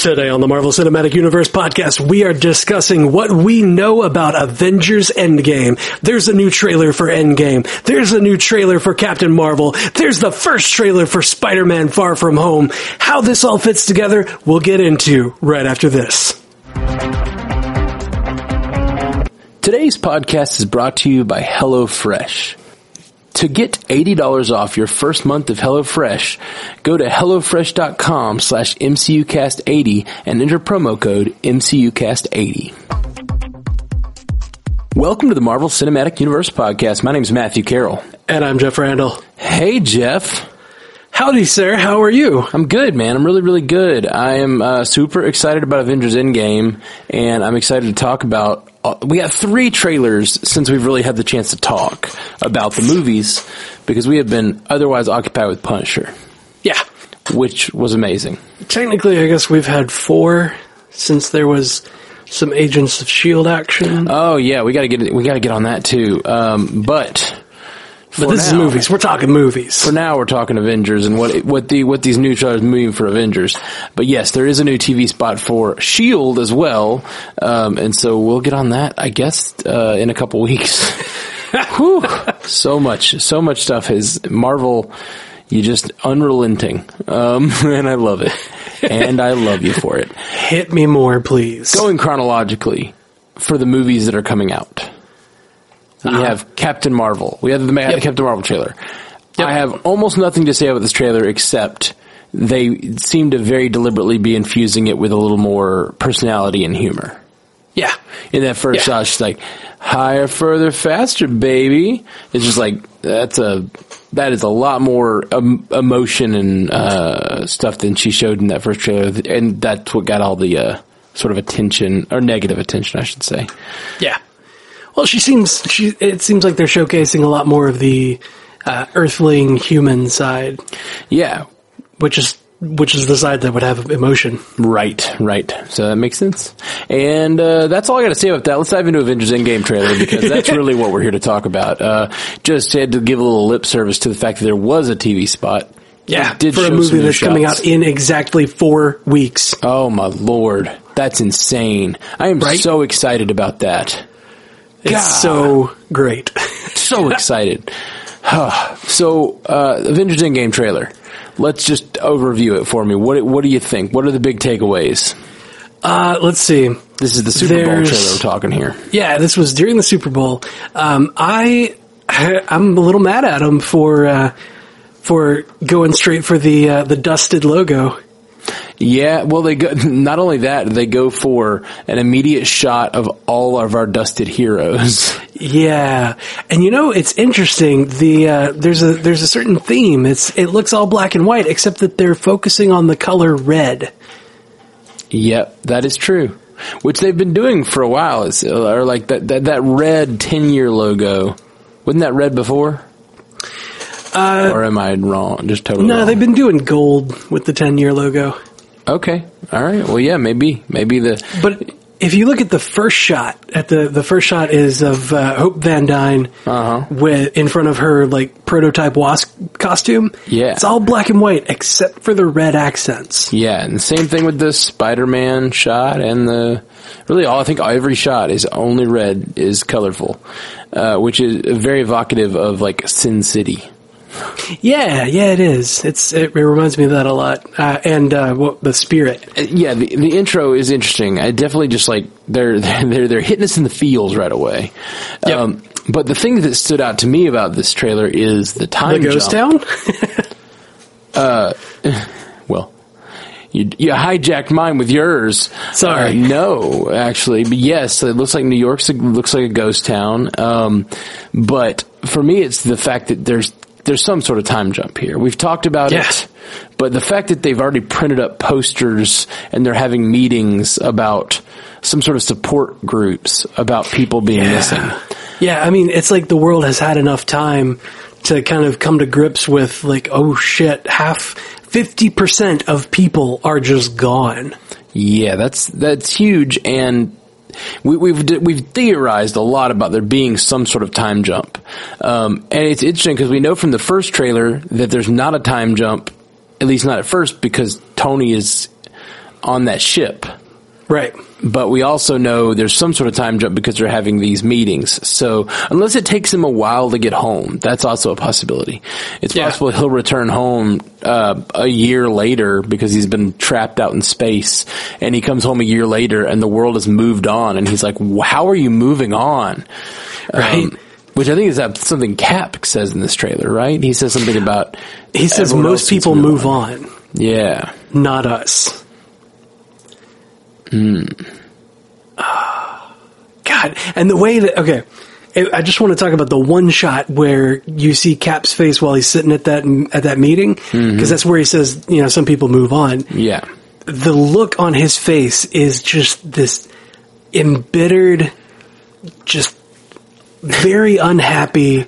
Today on the Marvel Cinematic Universe podcast, we are discussing what we know about Avengers Endgame. There's a new trailer for Endgame. There's a new trailer for Captain Marvel. There's the first trailer for Spider-Man Far From Home. How this all fits together, we'll get into right after this. Today's podcast is brought to you by HelloFresh. To get $80 off your first month of HelloFresh, go to HelloFresh.com slash MCUcast80 and enter promo code MCUcast80. Welcome to the Marvel Cinematic Universe podcast. My name is Matthew Carroll. And I'm Jeff Randall. Hey, Jeff. Howdy, sir. How are you? I'm good, man. I'm really, really good. I am uh, super excited about Avengers Endgame, and I'm excited to talk about. Uh, we got three trailers since we've really had the chance to talk about the movies because we have been otherwise occupied with Punisher, Yeah. which was amazing. Technically, I guess we've had four since there was some Agents of S.H.I.E.L.D. Action. Oh yeah, we got to get we got to get on that too. Um, but but this is movies. We're talking movies. For now, we're talking Avengers and what what the what these new trailers mean for Avengers. But yes, there is a new TV spot for Shield as well, um, and so we'll get on that. I guess uh, in a couple weeks. Whew. so much, so much stuff is Marvel. You just unrelenting, um, and I love it, and I love you for it. Hit me more, please. Going chronologically for the movies that are coming out. We Uh-huh. have Captain Marvel. We have the Ma- Yep. Captain Marvel trailer. Yep. I have almost nothing to say about this trailer except they seem to very deliberately be infusing it with a little more personality and humor. Yeah. In that first Yeah. shot, she's like, higher, further, faster, baby. It's just like, that's a, that is a lot more um, emotion and, uh, stuff than she showed in that first trailer. And that's what got all the, uh, sort of attention, or negative attention, I should say. Yeah. Well, she seems she. It seems like they're showcasing a lot more of the uh, Earthling human side, Yeah. which is which is the side that would have emotion. Right, right. So that makes sense. And uh, that's all I got to say about that. Let's dive into Avengers Endgame trailer because that's really what we're here to talk about. Uh, just had to give a little lip service to the fact that there was a TV spot. Yeah, for a movie that's coming out in exactly four weeks. Oh my lord, that's insane! I am Right? so excited about that. It's God. so great. So excited. so, uh, Avengers Endgame trailer. Let's just overview it for me. What What do you think? What are the big takeaways? Uh, let's see. This is the Super Bowl trailer we're talking here. Yeah, this was during the Super Bowl. Um, I I'm a little mad at him for uh, for going straight for the uh, the dusted logo. Yeah, well, they go, not only that, they go for an immediate shot of all of our dusted heroes. Yeah, and you know it's interesting. The uh, there's a there's a certain theme. It's it looks all black and white, except that they're focusing on the color red. yep, that is true. Which they've been doing for a while. It's, or like that, that, that red 10 year logo. Wasn't that red before? Or am I wrong? Just totally Uh, No, wrong. they've been doing gold with the ten year logo. Okay. All right. Well, yeah, maybe, maybe the, But if you look at the first shot, at the the first shot is of uh, Hope Van Dyne Uh-huh. with in front of her like prototype wasp costume. Yeah. it's all black and white except for the red accents. yeah, and the same thing with the Spider-Man shot and the, really all, I think every shot is only red is colorful, uh, which is very evocative of like Sin City. Yeah, yeah, it is. It's it, it reminds me of that a lot. Uh, and uh, what the spirit. Uh, Yeah, the, the intro is interesting. I definitely just like they're they're they're hitting us in the feels right away. Yep. Um, but the thing that stood out to me about this trailer is the The time ghost jump. town? Well, you you hijacked mine with yours. Sorry. Uh, no, actually, but yes, it looks like New York's a, looks like a ghost town. Um, but for me, it's the fact that there's there's some sort of time jump here. We've talked about Yeah. it, but the fact that they've already printed up posters and they're having meetings about some sort of support groups about people being missing. Yeah, I mean, it's like the world has had enough time to kind of come to grips with like, oh shit, half, 50% of people are just gone. Yeah, that's that's huge, and we, we've we've theorized a lot about there being some sort of time jump, um, and it's interesting because we know from the first trailer that there's not a time jump, at least not at first, because Tony is on that ship. Right. But we also know there's some sort of time jump because they're having these meetings. So unless it takes him a while to get home, that's also a possibility. It's Yeah. possible he'll return home uh, a year later because he's been trapped out in space, and he comes home a year later and the world has moved on, and he's like, "How are you moving on?" Right. Um, which I think is something Cap says in this trailer, right? He says something about He says most people move on, Yeah. not us. Hmm. Ah. God, and the way that okay, I just want to talk about the one shot where you see Cap's face while he's sitting at that at that meeting mm-hmm. because that's where he says, you know, some people move on. Yeah. The look on his face is just this embittered, just very unhappy.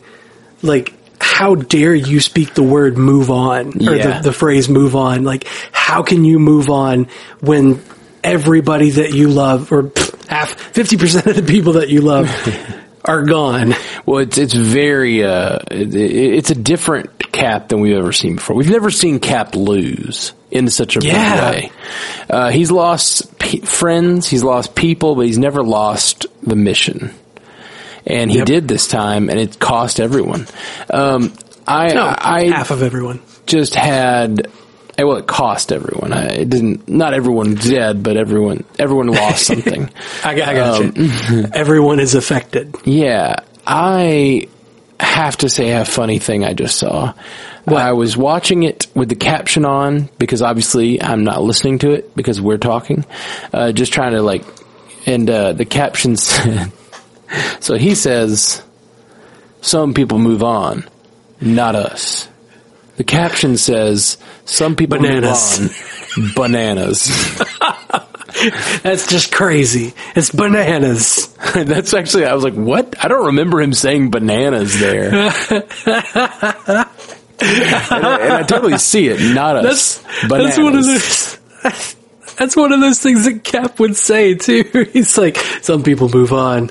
Like, how dare you speak the word "move on" or Yeah. the, the phrase "move on"? Like, how can you move on when everybody that you love, or half, fifty percent of the people that you love, are gone? Well, it's it's very uh, it, it's a different Cap than we've ever seen before. We've never seen Cap lose in such a big way. Uh, he's lost pe- friends, he's lost people, but he's never lost the mission. And he Yep. did this time, and it cost everyone. Um, I No, I half of everyone. just had. Well, it cost everyone. I, it didn't. Not everyone dead, but everyone. Everyone lost something. I got, I got Um, you. Everyone is affected. Yeah, I have to say a funny thing I just saw. I was watching it with the caption on because obviously I'm not listening to it because we're talking. Uh, just trying to like, and uh, the caption said, so he says, some people move on, not us. The caption says, some people Bananas. move on, bananas. That's just crazy. It's bananas. That's actually, I was like, what? I don't remember him saying bananas there. and, I, and I totally see it, not us. That's bananas. that's one of those. That's one of those things that Cap would say too. He's like, some people move on.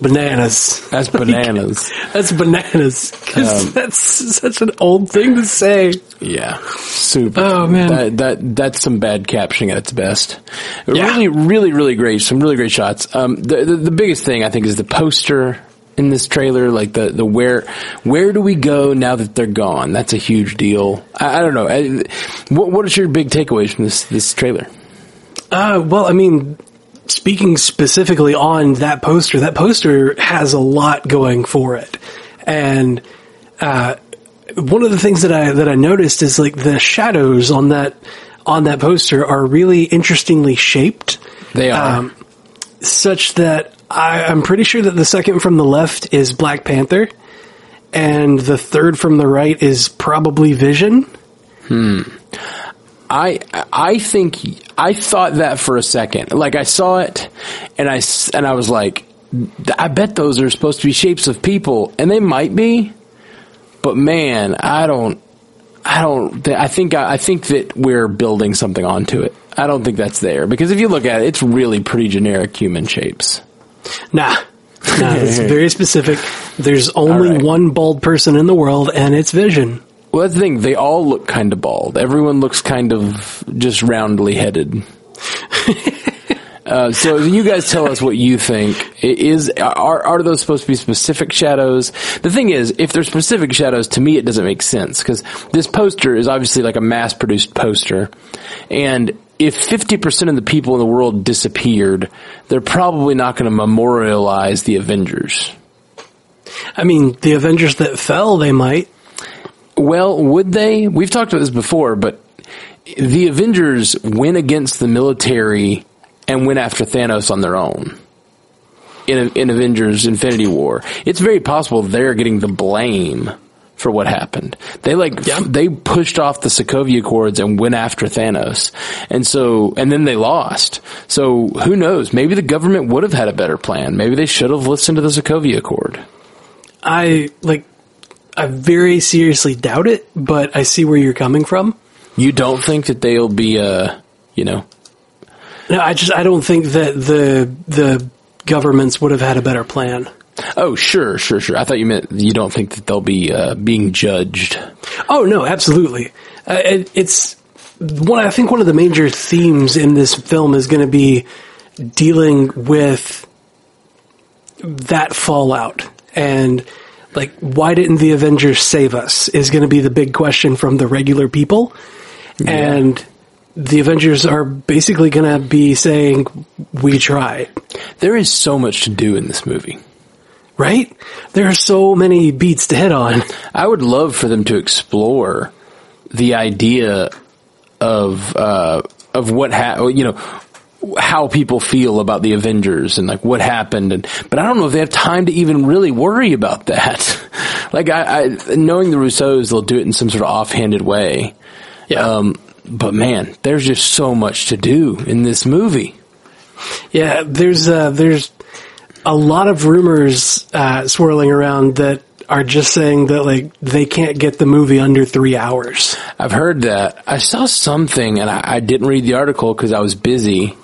Bananas. That's bananas. That's bananas. Um, that's such an old thing to say. yeah. Super. Oh, man. That, that, that's some bad captioning at its best. Yeah. Really, really, really great. Some really great shots. Um, the, the, the biggest thing I think is the poster in this trailer, like the, the where, where do we go now that they're gone? That's a huge deal. I, I don't know. I, what, what is your big takeaways from this, this trailer? Uh, well, I mean, speaking specifically on that poster, that poster has a lot going for it. And, uh, one of the things that I, that I noticed is like the shadows on that, on that poster are really interestingly shaped. They are. Um, such that I, I'm pretty sure that the second from the left is Black Panther, and the third from the right is probably Vision. I I think I thought that for a second. Like I saw it, and I and I was like, I bet those are supposed to be shapes of people, and they might be, but man, I don't. I don't. I think. I think that we're building something onto it. I don't think that's there because if you look at it, it's really pretty generic human shapes. Nah. Nah, it's very specific. There's only right. one bald person in the world, and it's Vision. Well, that's the thing. They all look kind of bald. Everyone looks kind of just roundly headed. uh, so you guys tell us what you think. Is are are those supposed to be specific shadows? The thing is, if they're specific shadows, to me it doesn't make sense because this poster is obviously like a mass produced poster, and if fifty percent of the people in the world disappeared, they're probably not going to memorialize the Avengers. I mean, the Avengers that fell, they might. Well, would they? We've talked about this before, but the Avengers went against the military and went after Thanos on their own. In, in Avengers Infinity War, it's very possible they're getting the blame for what happened. They like Yeah. they pushed off the Sokovia Accords and went after Thanos, and so and then they lost. So who knows? Maybe the government would have had a better plan. Maybe they should have listened to the Sokovia Accord. I like. I very seriously doubt it, but I see where you're coming from. You don't think that they'll be, uh, you know, No, I just I don't think that the the governments would have had a better plan. Oh, sure, sure, sure. I thought you meant you don't think that they'll be uh, being judged. Oh no, absolutely. Uh, it, it's one, I think one of the major themes in this film is going to be dealing with that fallout and like why didn't the Avengers save us is going to be the big question from the regular people, and the Avengers are basically going to be saying we tried. There is so much to do in this movie. Right? There are so many beats to hit on. I would love for them to explore the idea of uh, of what ha- you know how people feel about the Avengers and like what happened and but I don't know if they have time to even really worry about that. like I, I knowing the Russos they'll do it in some sort of offhanded way. Yeah. Um but man, there's just so much to do in this movie. Yeah, there's uh, there's a lot of rumors uh, swirling around that are just saying that like they can't get the movie under three hours. I've heard that. I saw something and I, I didn't read the article because I was busy.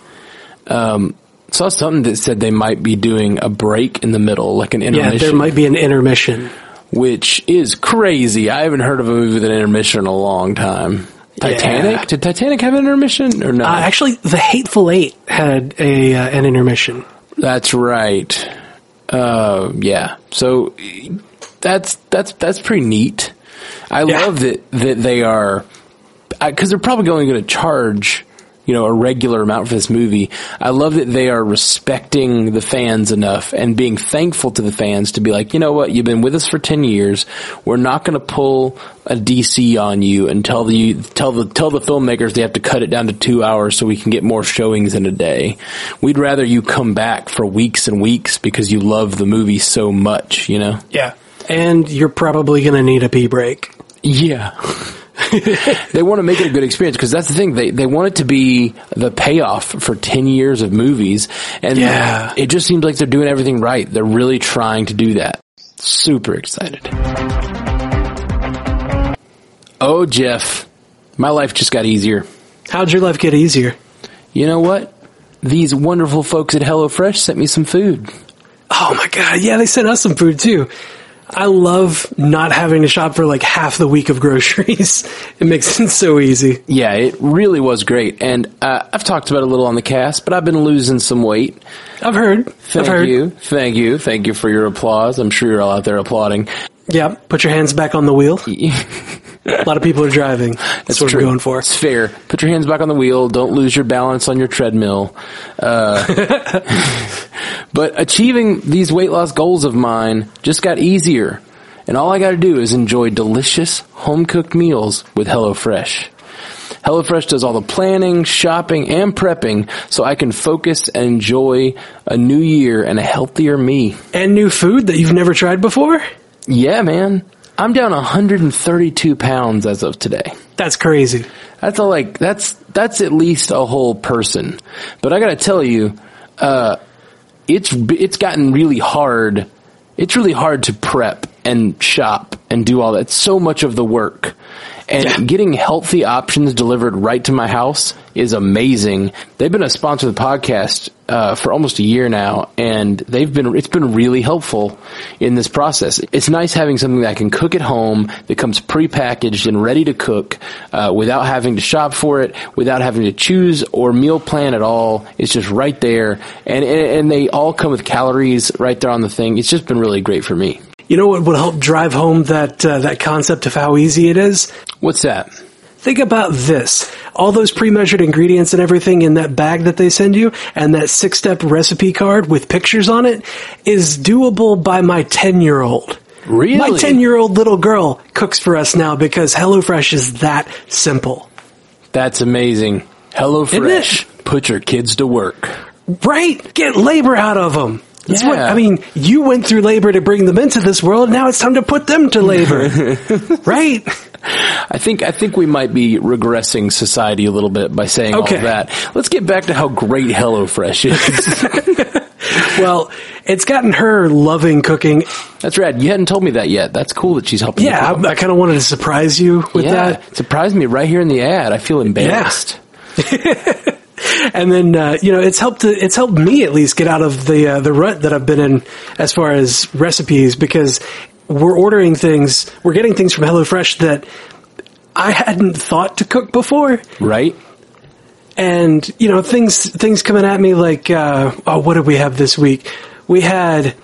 Um, saw something that said they might be doing a break in the middle, like an intermission. Yeah, there might be an intermission. which is crazy. I haven't heard of a movie with an intermission in a long time. Titanic? Yeah. Did Titanic have an intermission or no? Uh, actually, The Hateful Eight had a uh, an intermission. that's right. Uh, yeah. So that's that's that's pretty neat. I Yeah. love that that they are because they're probably only going to charge you know a regular amount for this movie. I love that they are respecting the fans enough and being thankful to the fans to be like, you know what, you've been with us for ten years. We're not going to pull a DC on you and tell the tell the tell the filmmakers they have to cut it down to two hours so we can get more showings in a day. We'd rather you come back for weeks and weeks because you love the movie so much. You know. Yeah, and you're probably going to need a pee break. Yeah. they want to make it a good experience because that's the thing. They they want it to be the payoff for ten years of movies, and Yeah. it just seems like they're doing everything right. They're really trying to do that. Super excited. Oh, Jeff, my life just got easier. How'd your life get easier? You know what? These wonderful folks at HelloFresh sent me some food. Oh my god, yeah, they sent us some food too. I love not having to shop for like half the week of groceries. it makes it so easy. Yeah, it really was great, and uh, I've talked about it a little on the cast, but I've been losing some weight. I've heard. Thank I've heard. you. Thank you. Thank you for your applause. I'm sure you're all out there applauding. Yeah, put your hands back on the wheel. a lot of people are driving. That's, what true. we're going for. It's fair. Put your hands back on the wheel. Don't lose your balance on your treadmill. Uh, but achieving these weight loss goals of mine just got easier. And all I got to do is enjoy delicious home cooked meals with HelloFresh. HelloFresh does all the planning, shopping, and prepping so I can focus and enjoy a new year and a healthier me. And new food that you've never tried before? Yeah, man. I'm down 132 pounds as of today. That's crazy. That's a like that's that's at least a whole person. But I got to tell you, uh, it's it's gotten really hard. It's really hard to prep and shop and do all that. So much of the work. And Yeah. getting healthy options delivered right to my house is amazing. They've been a sponsor of the podcast uh, for almost a year now, and they've been it's been really helpful in this process. It's nice having something that I can cook at home that comes prepackaged and ready to cook uh, without having to shop for it, without having to choose or meal plan at all. It's just right there, and and, and they all come with calories right there on the thing. It's just been really great for me. You know what would help drive home that uh, that concept of how easy it is? What's that? Think about this. All those pre-measured ingredients and everything in that bag that they send you and that six-step recipe card with pictures on it is doable by my 10-year-old. Really? My 10-year-old little girl cooks for us now because HelloFresh is that simple. That's amazing. HelloFresh. Put your kids to work. Right? Get labor out of them. That's what, Yeah. I mean, you went through labor to bring them into this world. Now it's time to put them to labor. right? I think I think we might be regressing society a little bit by saying Okay. all that. Let's get back to how great HelloFresh is. Well, it's gotten her loving cooking. That's rad. You hadn't told me that yet. That's cool that she's helping. you Yeah. I, I kind of wanted to surprise you with yeah. that. Surprised me right here in the ad. I feel embarrassed. And then, uh, you know, it's helped to, it's helped me at least get out of the, uh, the rut that I've been in as far as recipes because we're ordering things, we're getting things from HelloFresh that I hadn't thought to cook before. right? and you know things things coming at me like uh, oh what did we have this week we had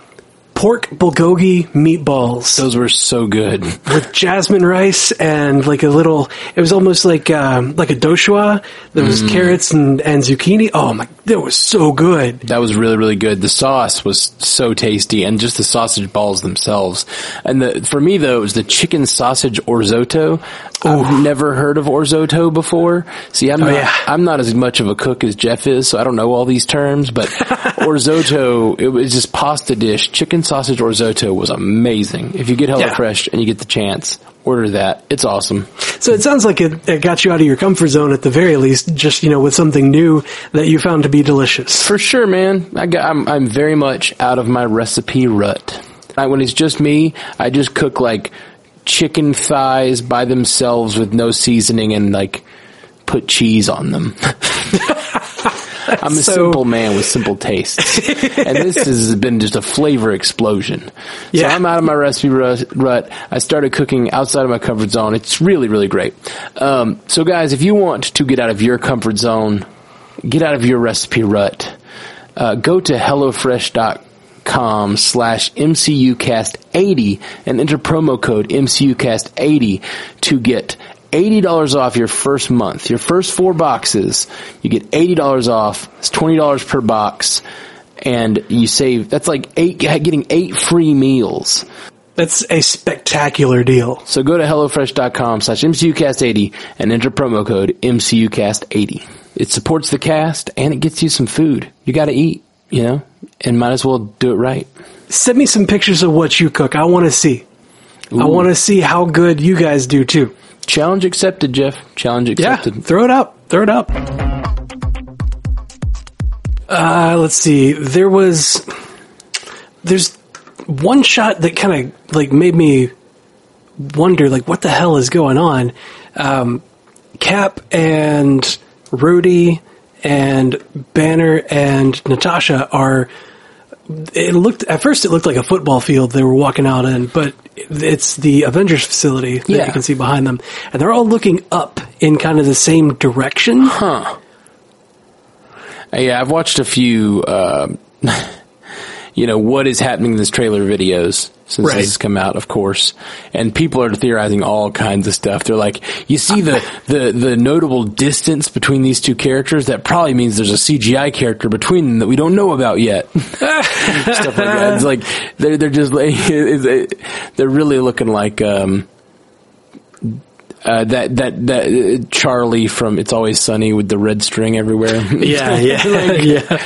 pork bulgogi meatballs. Those were so good. with jasmine rice and like a little it was almost like um, like a doshua. There was carrots and, and zucchini. Oh my that was so good That was really, really good. The sauce was so tasty, and just the sausage balls themselves. And the for me though, it was the chicken sausage orzotto. I've never heard of orzotto before. See, I'm oh, not, yeah. I'm not as much of a cook as Jeff is, so I don't know all these terms. But orzotto, it was just pasta dish. Chicken sausage orzotto was amazing. If you get HelloFresh and you get the chance, order that. It's awesome. so it sounds like it, it got you out of your comfort zone at the very least just you know with something new that you found to be delicious For sure, man. I got, I'm, I'm very much out of my recipe rut. I, when it's just me, I just cook like chicken thighs by themselves with no seasoning and like put cheese on them. I'm a So- simple man with simple tastes. and this has been just a flavor explosion. Yeah. So I'm out of my recipe rut. I started cooking outside of my comfort zone. It's really, really great. Um, so guys, if you want to get out of your comfort zone, get out of your recipe rut, uh, go to HelloFresh.com slash MCUcast80 and enter promo code MCUcast80 to get $80 off your first month. Your first four boxes, you get $80 off. It's $20 per box. And you save, that's like eight, getting eight free meals. that's a spectacular deal So go to HelloFresh.com slash MCUcast80 and enter promo code MCUcast80. It supports the cast and it gets you some food. You gotta eat, you know, and might as well do it right. send me some pictures of what you cook. I want to see. I want to see how good you guys do too. Challenge accepted, Jeff. Challenge Yeah, accepted. throw it up. Throw it up. Uh, let's see. There was there's one shot that kind of like made me wonder like what the hell is going on. Um, Cap and Rhodey and Banner and Natasha are it looked at first it looked like a football field they were walking out in, but it's the Avengers facility that Yeah. you can see behind them, and they're all looking up in kind of the same direction. Huh. Uh, Yeah, I've watched a few, uh, you know, what is happening in this trailer videos since Right. this has come out, of course. And people are theorizing all kinds of stuff. They're like, you see the, the, the notable distance between these two characters? That probably means there's a CGI character between them that we don't know about yet. stuff like that. It's like, they're, they're just like, they're really looking like, um, uh, that that that uh, Charlie from It's Always Sunny with the red string everywhere. Yeah, yeah, yeah.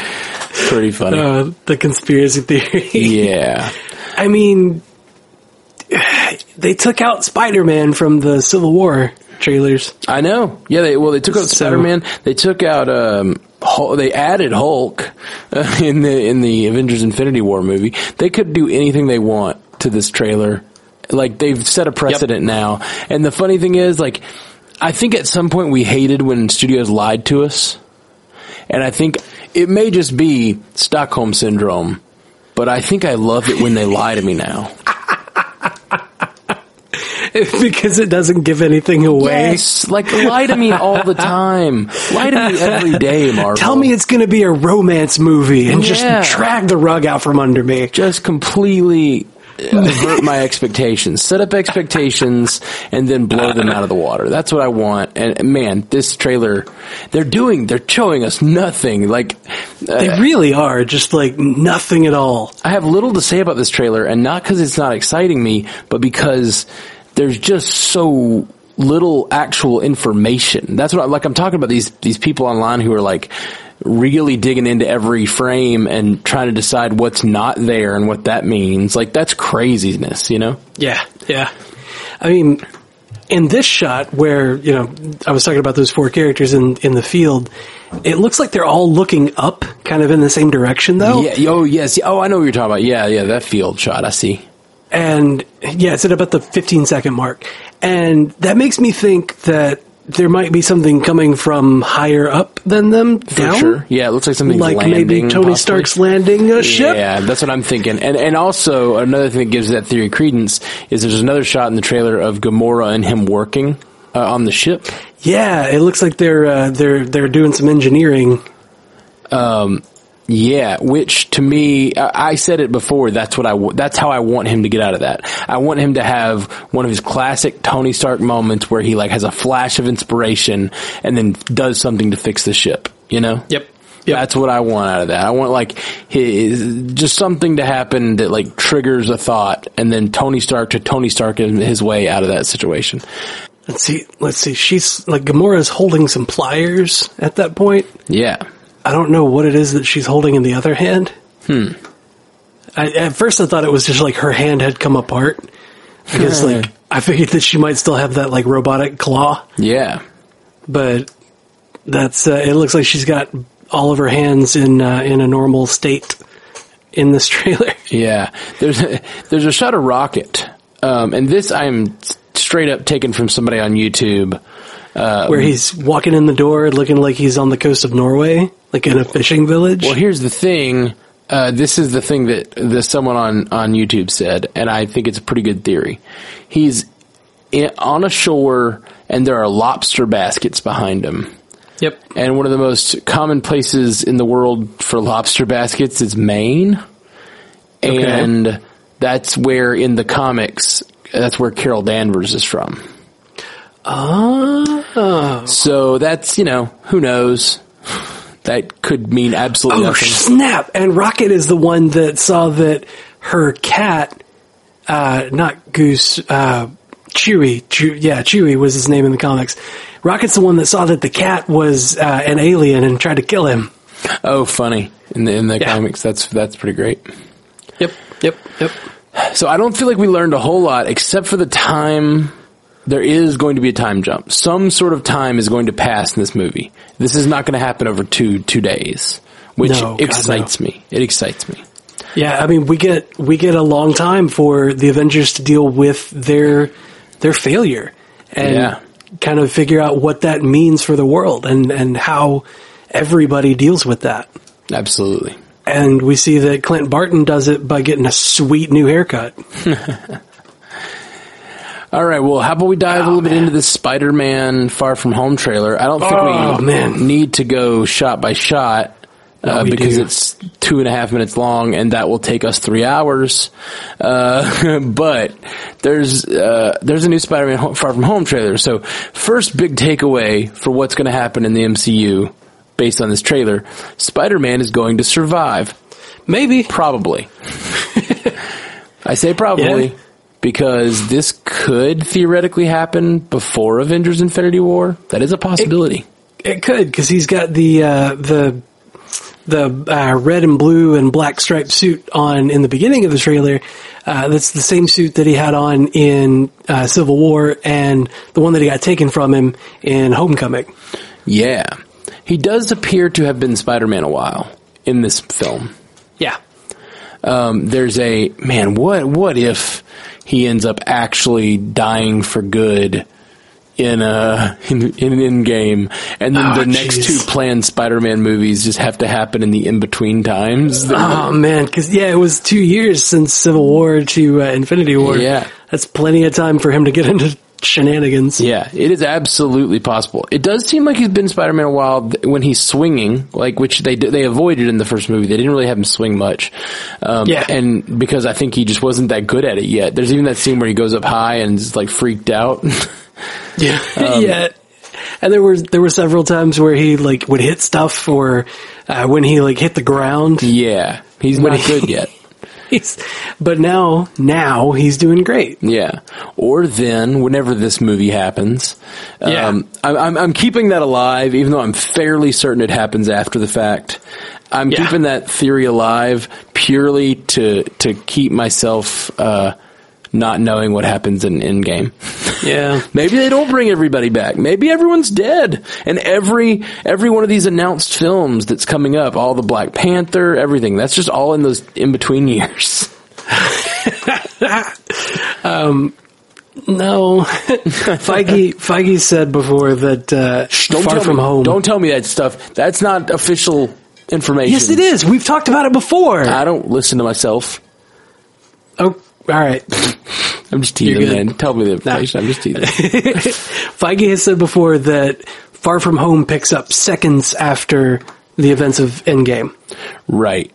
pretty funny. Uh, the conspiracy theory. yeah, I mean, they took out Spider-Man from the Civil War trailers. I know. Yeah, they well they took out So- Spider Man. They took out um. Hul- They added Hulk uh, in the in the Avengers Infinity War movie. They could do anything they want to this trailer. Like they've set a precedent now. And the funny thing is, like, I think at some point we hated when studios lied to us. And I think it may just be Stockholm syndrome, but I think I love it when they lie to me now. because it doesn't give anything away. Yes, like lie to me all the time. Lie to me every day, Marvel. Tell me it's going to be a romance movie and Yeah. just drag the rug out from under me. just completely avert my expectations. Set up expectations and then blow them out of the water. That's what I want. And man, this trailer, they're doing, they're showing us nothing. Like, They uh, really are just like nothing at all. I have little to say about this trailer and not because it's not exciting me, but because there's just so little actual information. That's what I, like I'm talking about these, these people online who are like, really digging into every frame and trying to decide what's not there and what that means. Like that's craziness, you know? Yeah, yeah. I mean, in this shot where, you know, I was talking about those four characters in, in the field, it looks like they're all looking up, kind of in the same direction though. Yeah. Oh, yes. Oh, I know what you're talking about. Yeah, yeah. That field shot. I see. And yeah, it's at about the 15 second mark. And that makes me think that there might be something coming from higher up than them For down. sure. Yeah, it looks like something Like landing, maybe Tony possibly. Stark's landing a ship. Yeah, that's what I'm thinking. And and also another thing that gives that theory credence is there's another shot in the trailer of Gamora and him working uh, on the ship. Yeah, it looks like they're uh, they're they're doing some engineering. Yeah, which to me, I I said it before. That's what I. That's how I want him to get out of that. I want him to have one of his classic Tony Stark moments where he like has a flash of inspiration and then does something to fix the ship. You know. Yep. That's what I want out of that. I want like his, just something to happen that like triggers a thought, and then Tony Stark to Tony Stark in his way out of that situation. Let's see. Let's see. She's like Gamora's holding some pliers at that point. Yeah. I don't know what it is that she's holding in the other hand. Hmm. I, at first, I thought it was just like her hand had come apart because, like, I figured that she might still have that like robotic claw, Yeah. but that's. Uh, it looks like she's got all of her hands in uh, in a normal state in this trailer. Yeah, there's a, there's a shot of Rocket, um, and this I'm straight up taken from somebody on YouTube. Where he's walking in the door looking like he's on the coast of Norway, like in a fishing village. Well, here's the thing. Uh, this is the thing that, that someone on, on YouTube said, and I think it's a pretty good theory. He's in, on a shore, and there are lobster baskets behind him. yep. And one of the most common places in the world for lobster baskets is Maine. Okay. And that's where in the comics, that's where Carol Danvers is from. Oh. So that's, you know, who knows? That could mean absolutely Oh, nothing. snap! And Rocket is the one that saw that her cat, uh, not Goose, uh, Chewy, Chew, yeah, Chewy was his name in the comics. Rocket's the one that saw that the cat was uh, an alien and tried to kill him. Oh, funny. In the, in the Yeah. comics, that's, that's pretty great. Yep, yep, yep. So I don't feel like we learned a whole lot except for the time. There is going to be a time jump. Some sort of time is going to pass in this movie. This is not going to happen over two two days, which No, God, excites me. It excites me. Yeah, I mean, we get we get a long time for the Avengers to deal with their their failure and Yeah. kind of figure out what that means for the world and and how everybody deals with that. Absolutely. And we see that Clint Barton does it by getting a sweet new haircut. All right. Well, how about we dive a little bit into this Spider-Man Far From Home trailer? I don't think Oh, we man. need to go shot by shot. Uh, we because do. it's two and a half minutes long, and that will take us three hours. Uh, but there's uh, there's a new Spider-Man Far From Home trailer. So first big takeaway for what's going to happen in the MCU based on this trailer: Spider-Man is going to survive. Maybe. Probably. I say probably Yeah. Because this could theoretically happen before Avengers Infinity War. That is a possibility. It could because he's got the uh, the the uh, red and blue and black striped suit on in the beginning of the trailer. Uh, that's the same suit that he had on in uh, Civil War and the one that he got taken from him in Homecoming. yeah. He does appear to have been Spider-Man a while in this film. Yeah. Um, there's a man. What what if he ends up actually dying for good in a in, in an Endgame, and then Oh, the next jeez. two planned Spider-Man movies just have to happen in the in between times? Oh man, because yeah, it was two years since Civil War to uh, Infinity War. Yeah. that's plenty of time for him to get into shenanigans. Yeah, it is absolutely possible. It does seem like he's been Spider-Man a while when he's swinging, like which they they avoided in the first movie. They didn't really have him swing much. Um, Yeah. and because I think he just wasn't that good at it yet. There's even that scene where he goes up high and is like freaked out. Yeah, Um, yeah. And there were there were several times where he like would hit stuff, or uh, when he like hit the ground. yeah, he's not he- good yet. He's, but now now he's doing great. Yeah. Or then, whenever this movie happens, Yeah. um, I'm, I'm, I'm keeping that alive, even though I'm fairly certain it happens after the fact. I'm Yeah. keeping that theory alive purely to to keep myself uh, not knowing what happens in Endgame. Yeah, Maybe they don't bring everybody back. Maybe everyone's dead. And every every one of these announced films that's coming up, all the Black Panther, everything, that's just all in those in between years. no. Feige Feige said before that uh, Don't Far From me, Home. Don't tell me that stuff. That's not official information. yes, it is. We've talked about it before. I don't listen to myself. All right. I'm just teasing, man. Tell me the information. I'm just teasing. Feige has said before that Far From Home picks up seconds after the events of Endgame. right.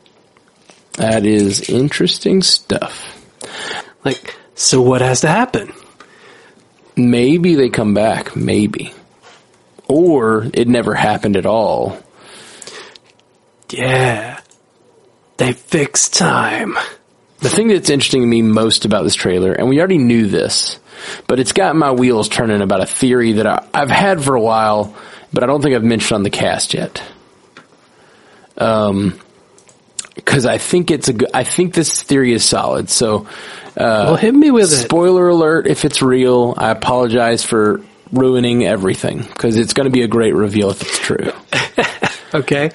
That is interesting stuff. Like, so what has to happen? Maybe they come back. Maybe. Or it never happened at all. Yeah. They fix time. The thing that's interesting to me most about this trailer, and we already knew this, but it's got my wheels turning about a theory that I, I've had for a while, but I don't think I've mentioned on the cast yet. Um, because I think it's a good. I think this theory is solid. So, well, hit me with it. spoiler alert: if it's real, I apologize for ruining everything because it's going to be a great reveal if it's true. Okay.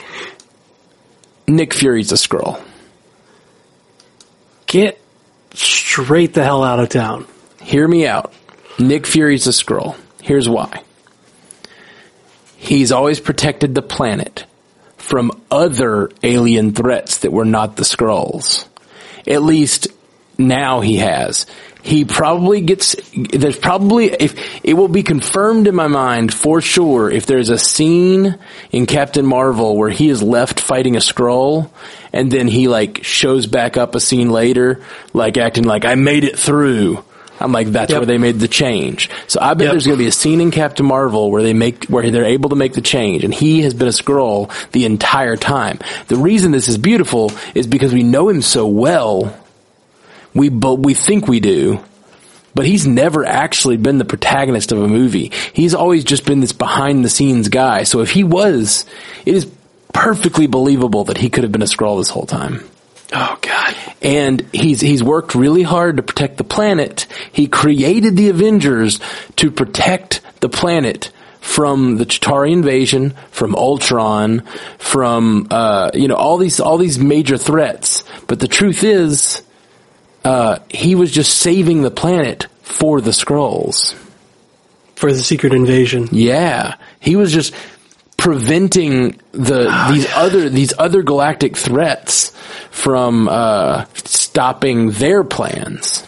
Nick Fury's a Skrull. Get straight the hell out of town. Hear me out. Nick Fury's a Skrull. Here's why. He's always protected the planet from other alien threats that were not the Skrulls. At least now he has. He probably gets, there's probably, if, it will be confirmed in my mind for sure if there's a scene in Captain Marvel where he is left fighting a Skrull and then he like shows back up a scene later, like acting like I made it through. I'm like, that's Yep. where they made the change. So I bet Yep. there's going to be a scene in Captain Marvel where they make, where they're able to make the change, and he has been a Skrull the entire time. The reason this is beautiful is because we know him so well. We but we think we do, but he's never actually been the protagonist of a movie. He's always just been this behind the scenes guy. So if he was, it is perfectly believable that he could have been a Skrull this whole time Oh, God. and he's he's worked really hard to protect the planet. He created the Avengers to protect the planet from the Chitauri invasion, from Ultron, from uh, you know all these all these major threats. But the truth is, uh, he was just saving the planet for the Skrulls. For the secret invasion. Yeah, he was just preventing the these other these other galactic threats from uh, stopping their plans.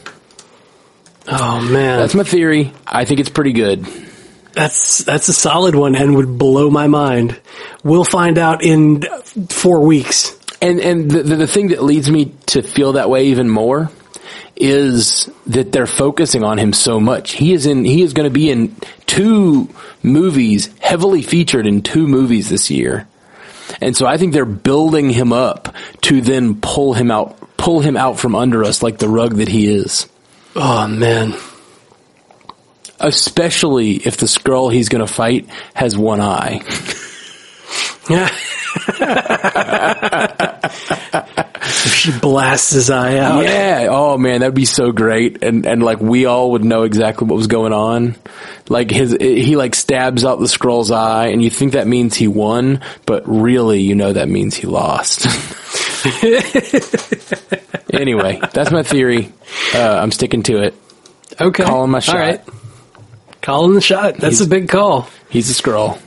Oh, man. That's my theory. I think it's pretty good. That's that's a solid one and would blow my mind. We'll find out in four weeks. And and the, the the thing that leads me to feel that way even more is that they're focusing on him so much. He is in he is going to be in two movies, heavily featured in two movies this year. And so I think they're building him up to then pull him out pull him out from under us like the rug that he is. Oh man. Especially if the Skrull he's going to fight has one eye. Yeah. if she blasts his eye out. Yeah. Oh man, that'd be so great. And and like we all would know exactly what was going on. Like his he like stabs out the Skrull's eye and you think that means he won, but really you know that means he lost. anyway, that's my theory. Uh, I'm sticking to it. Okay. Calling my shot. All right. Calling the shot. That's He's- a big call. He's a Skrull.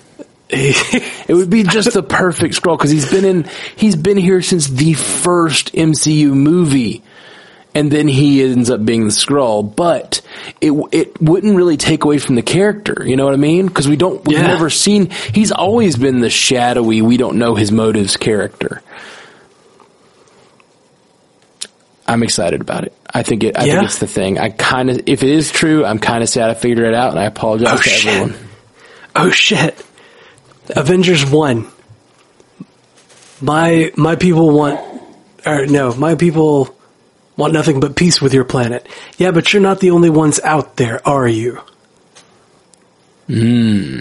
It would be just the perfect Skrull because he's been in he's been here since the first MCU movie. And then he ends up being the Skrull, but it it wouldn't really take away from the character. You know what I mean? Because we don't we've Yeah. never seen. He's always been the shadowy. We don't know his motives character. I'm excited about it. I think it. I Yeah? think it's the thing. I kind of, if it is true, I'm kind of sad I figured it out, and I apologize Oh, to shit. everyone. oh shit. Avengers 1. My my people want or no, my people want nothing but peace with your planet. Yeah, but you're not the only ones out there, are you? Hmm.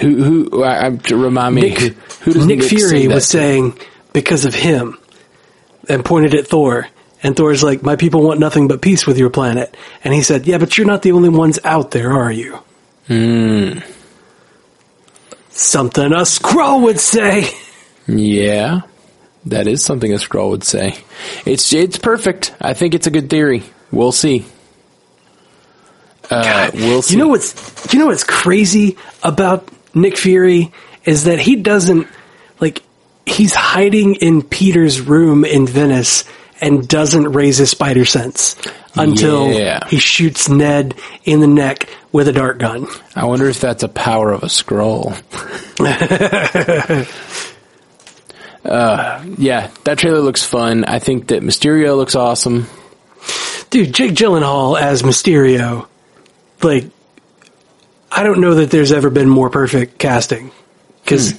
Who who? I, I, remind me. Nick, who, who Nick, Nick Fury say was saying because of him and pointed at Thor. And Thor's like, my people want nothing but peace with your planet. And he said, yeah, but you're not the only ones out there, are you? Hmm. Something a Skrull would say. Yeah, that is something a Skrull would say. It's it's perfect. I think it's a good theory. We'll see. Uh, we'll see. You know what's you know what's crazy about Nick Fury is that he doesn't like he's hiding in Peter's room in Venice and doesn't raise his spider sense until Yeah. he shoots Ned in the neck with a dart gun. I wonder if that's a power of a scroll. uh, yeah, that trailer looks fun. I think that Mysterio looks awesome. Dude, Jake Gyllenhaal as Mysterio, like, I don't know that there's ever been more perfect casting because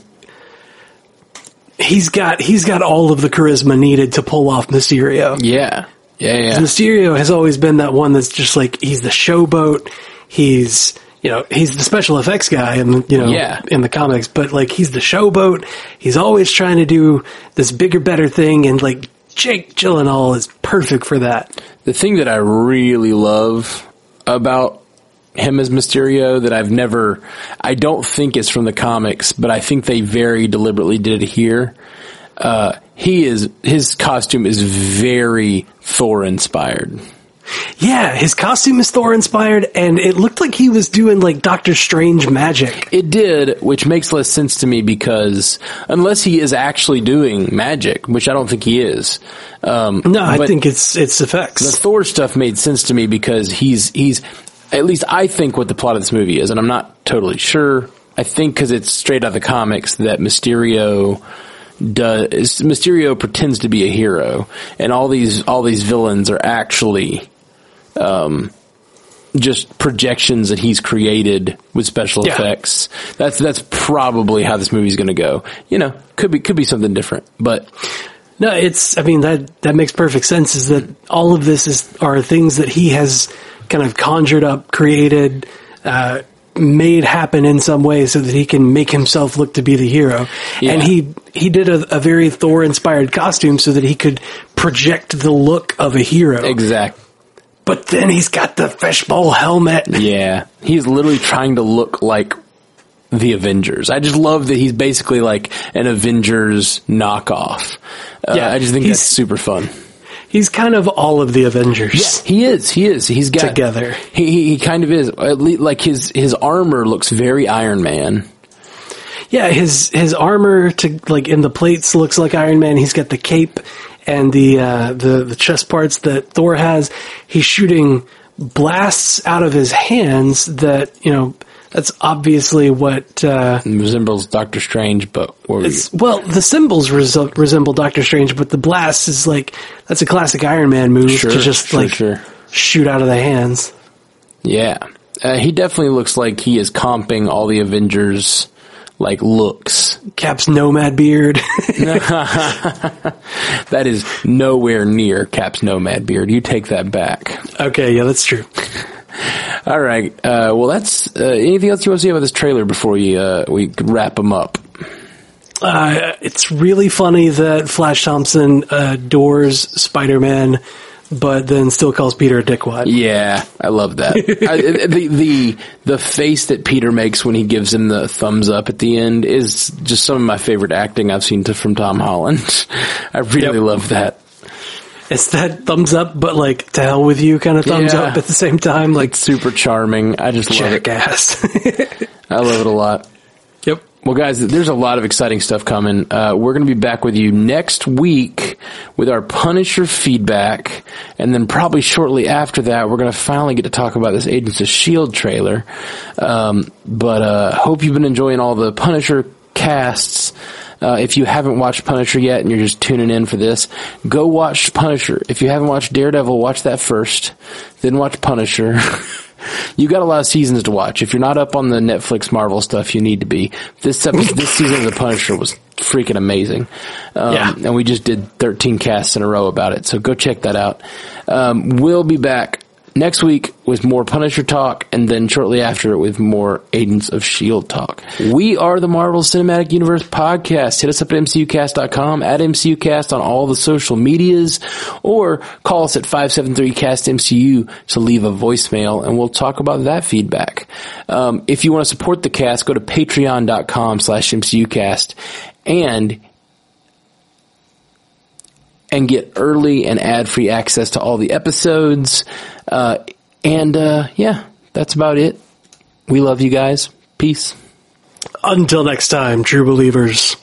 he's got he's got all of the charisma needed to pull off Mysterio. Yeah, yeah, yeah. Mysterio has always been that one that's just like he's the showboat. He's you know he's the special effects guy in you know Yeah. in the comics, but like he's the showboat. He's always trying to do this bigger, better thing, and like Jake Gyllenhaal is perfect for that. The thing that I really love about him as Mysterio that I've never, I don't think it's from the comics, but I think they very deliberately did it here. Uh, he is, his costume is very Thor inspired. Yeah, his costume is Thor inspired, and it looked like he was doing like Doctor Strange magic. It did, which makes less sense to me because unless he is actually doing magic, which I don't think he is. Um, No, I think it's it's effects. the. Thor stuff made sense to me because he's he's at least I think what the plot of this movie is, and I'm not totally sure. I think because it's straight out of the comics that Mysterio does Mysterio pretends to be a hero, and all these all these villains are actually um, just projections that he's created with special Yeah. effects. That's that's probably how this movie's going to go. You know, could be could be something different, but No, it's. I mean that that makes perfect sense. Is that all of this is are things that he has kind of conjured up, created, uh, made happen in some way, so that he can make himself look to be the hero. Yeah. And he he did a, a very Thor inspired costume so that he could project the look of a hero. exact. But then he's got the fishbowl helmet. Yeah, he's literally trying to look like the Avengers. I just love that he's basically like an Avengers knockoff. Uh, Yeah, I just think he's- that's super fun. He's kind of all of the Avengers. He is. He is. He's got Together. He he, he kind of is. At least, like his his armor looks very Iron Man. Yeah, his his armor to like in the plates looks like Iron Man. He's got the cape and the uh, the the chest parts that Thor has. He's shooting blasts out of his hands that you know that's obviously what uh, resembles Doctor Strange, but what were you- well the symbols resu- resemble Doctor Strange, but the blast is like that's a classic Iron Man move Sure, to just sure, like sure. shoot out of the hands. yeah, uh, he definitely looks like he is comping all the Avengers like looks. Cap's nomad beard. That is nowhere near Cap's Nomad beard. You take that back. okay, yeah, that's true. All right. Uh, well, that's uh, anything else you want to say about this trailer before we uh, we wrap them up. Uh, it's really funny that Flash Thompson adores Spider Man, but then still calls Peter a dickwad. Yeah, I love that. I, the the the face that Peter makes when he gives him the thumbs up at the end is just some of my favorite acting I've seen to, from Tom Holland. I really Yep. love that. It's that thumbs up, but like to hell with you kind of thumbs Yeah. up at the same time, like It's super charming. I just love it. jackass. I love it a lot. yep. Well, guys, there's a lot of exciting stuff coming. Uh, we're going to be back with you next week with our Punisher feedback, and then probably shortly after that, we're going to finally get to talk about this Agents of Shield trailer. Um, but uh, hope you've been enjoying all the Punisher casts. Uh, if you haven't watched Punisher yet and you're just tuning in for this, go watch Punisher. If you haven't watched Daredevil, watch that first, then watch Punisher. you got a lot of seasons to watch. If you're not up on the Netflix Marvel stuff, you need to be. This episode, this season of The Punisher was freaking amazing. Um, Yeah. And we just did 13 casts in a row about it. So go check that out. Um, we'll be back next week with more Punisher talk and then shortly after it with more Agents of S.H.I.E.L.D. talk. We are the Marvel Cinematic Universe podcast. Hit us up at MCUcast.com, at MCUcast on all the social medias, or call us at 573-CAST-MCU to leave a voicemail and we'll talk about that feedback. Um, if you want to support the cast, go to patreon.com slash MCUcast and and get early and ad-free access to all the episodes. Uh, and uh, yeah, that's about it. We love you guys. Peace. Until next time, true believers.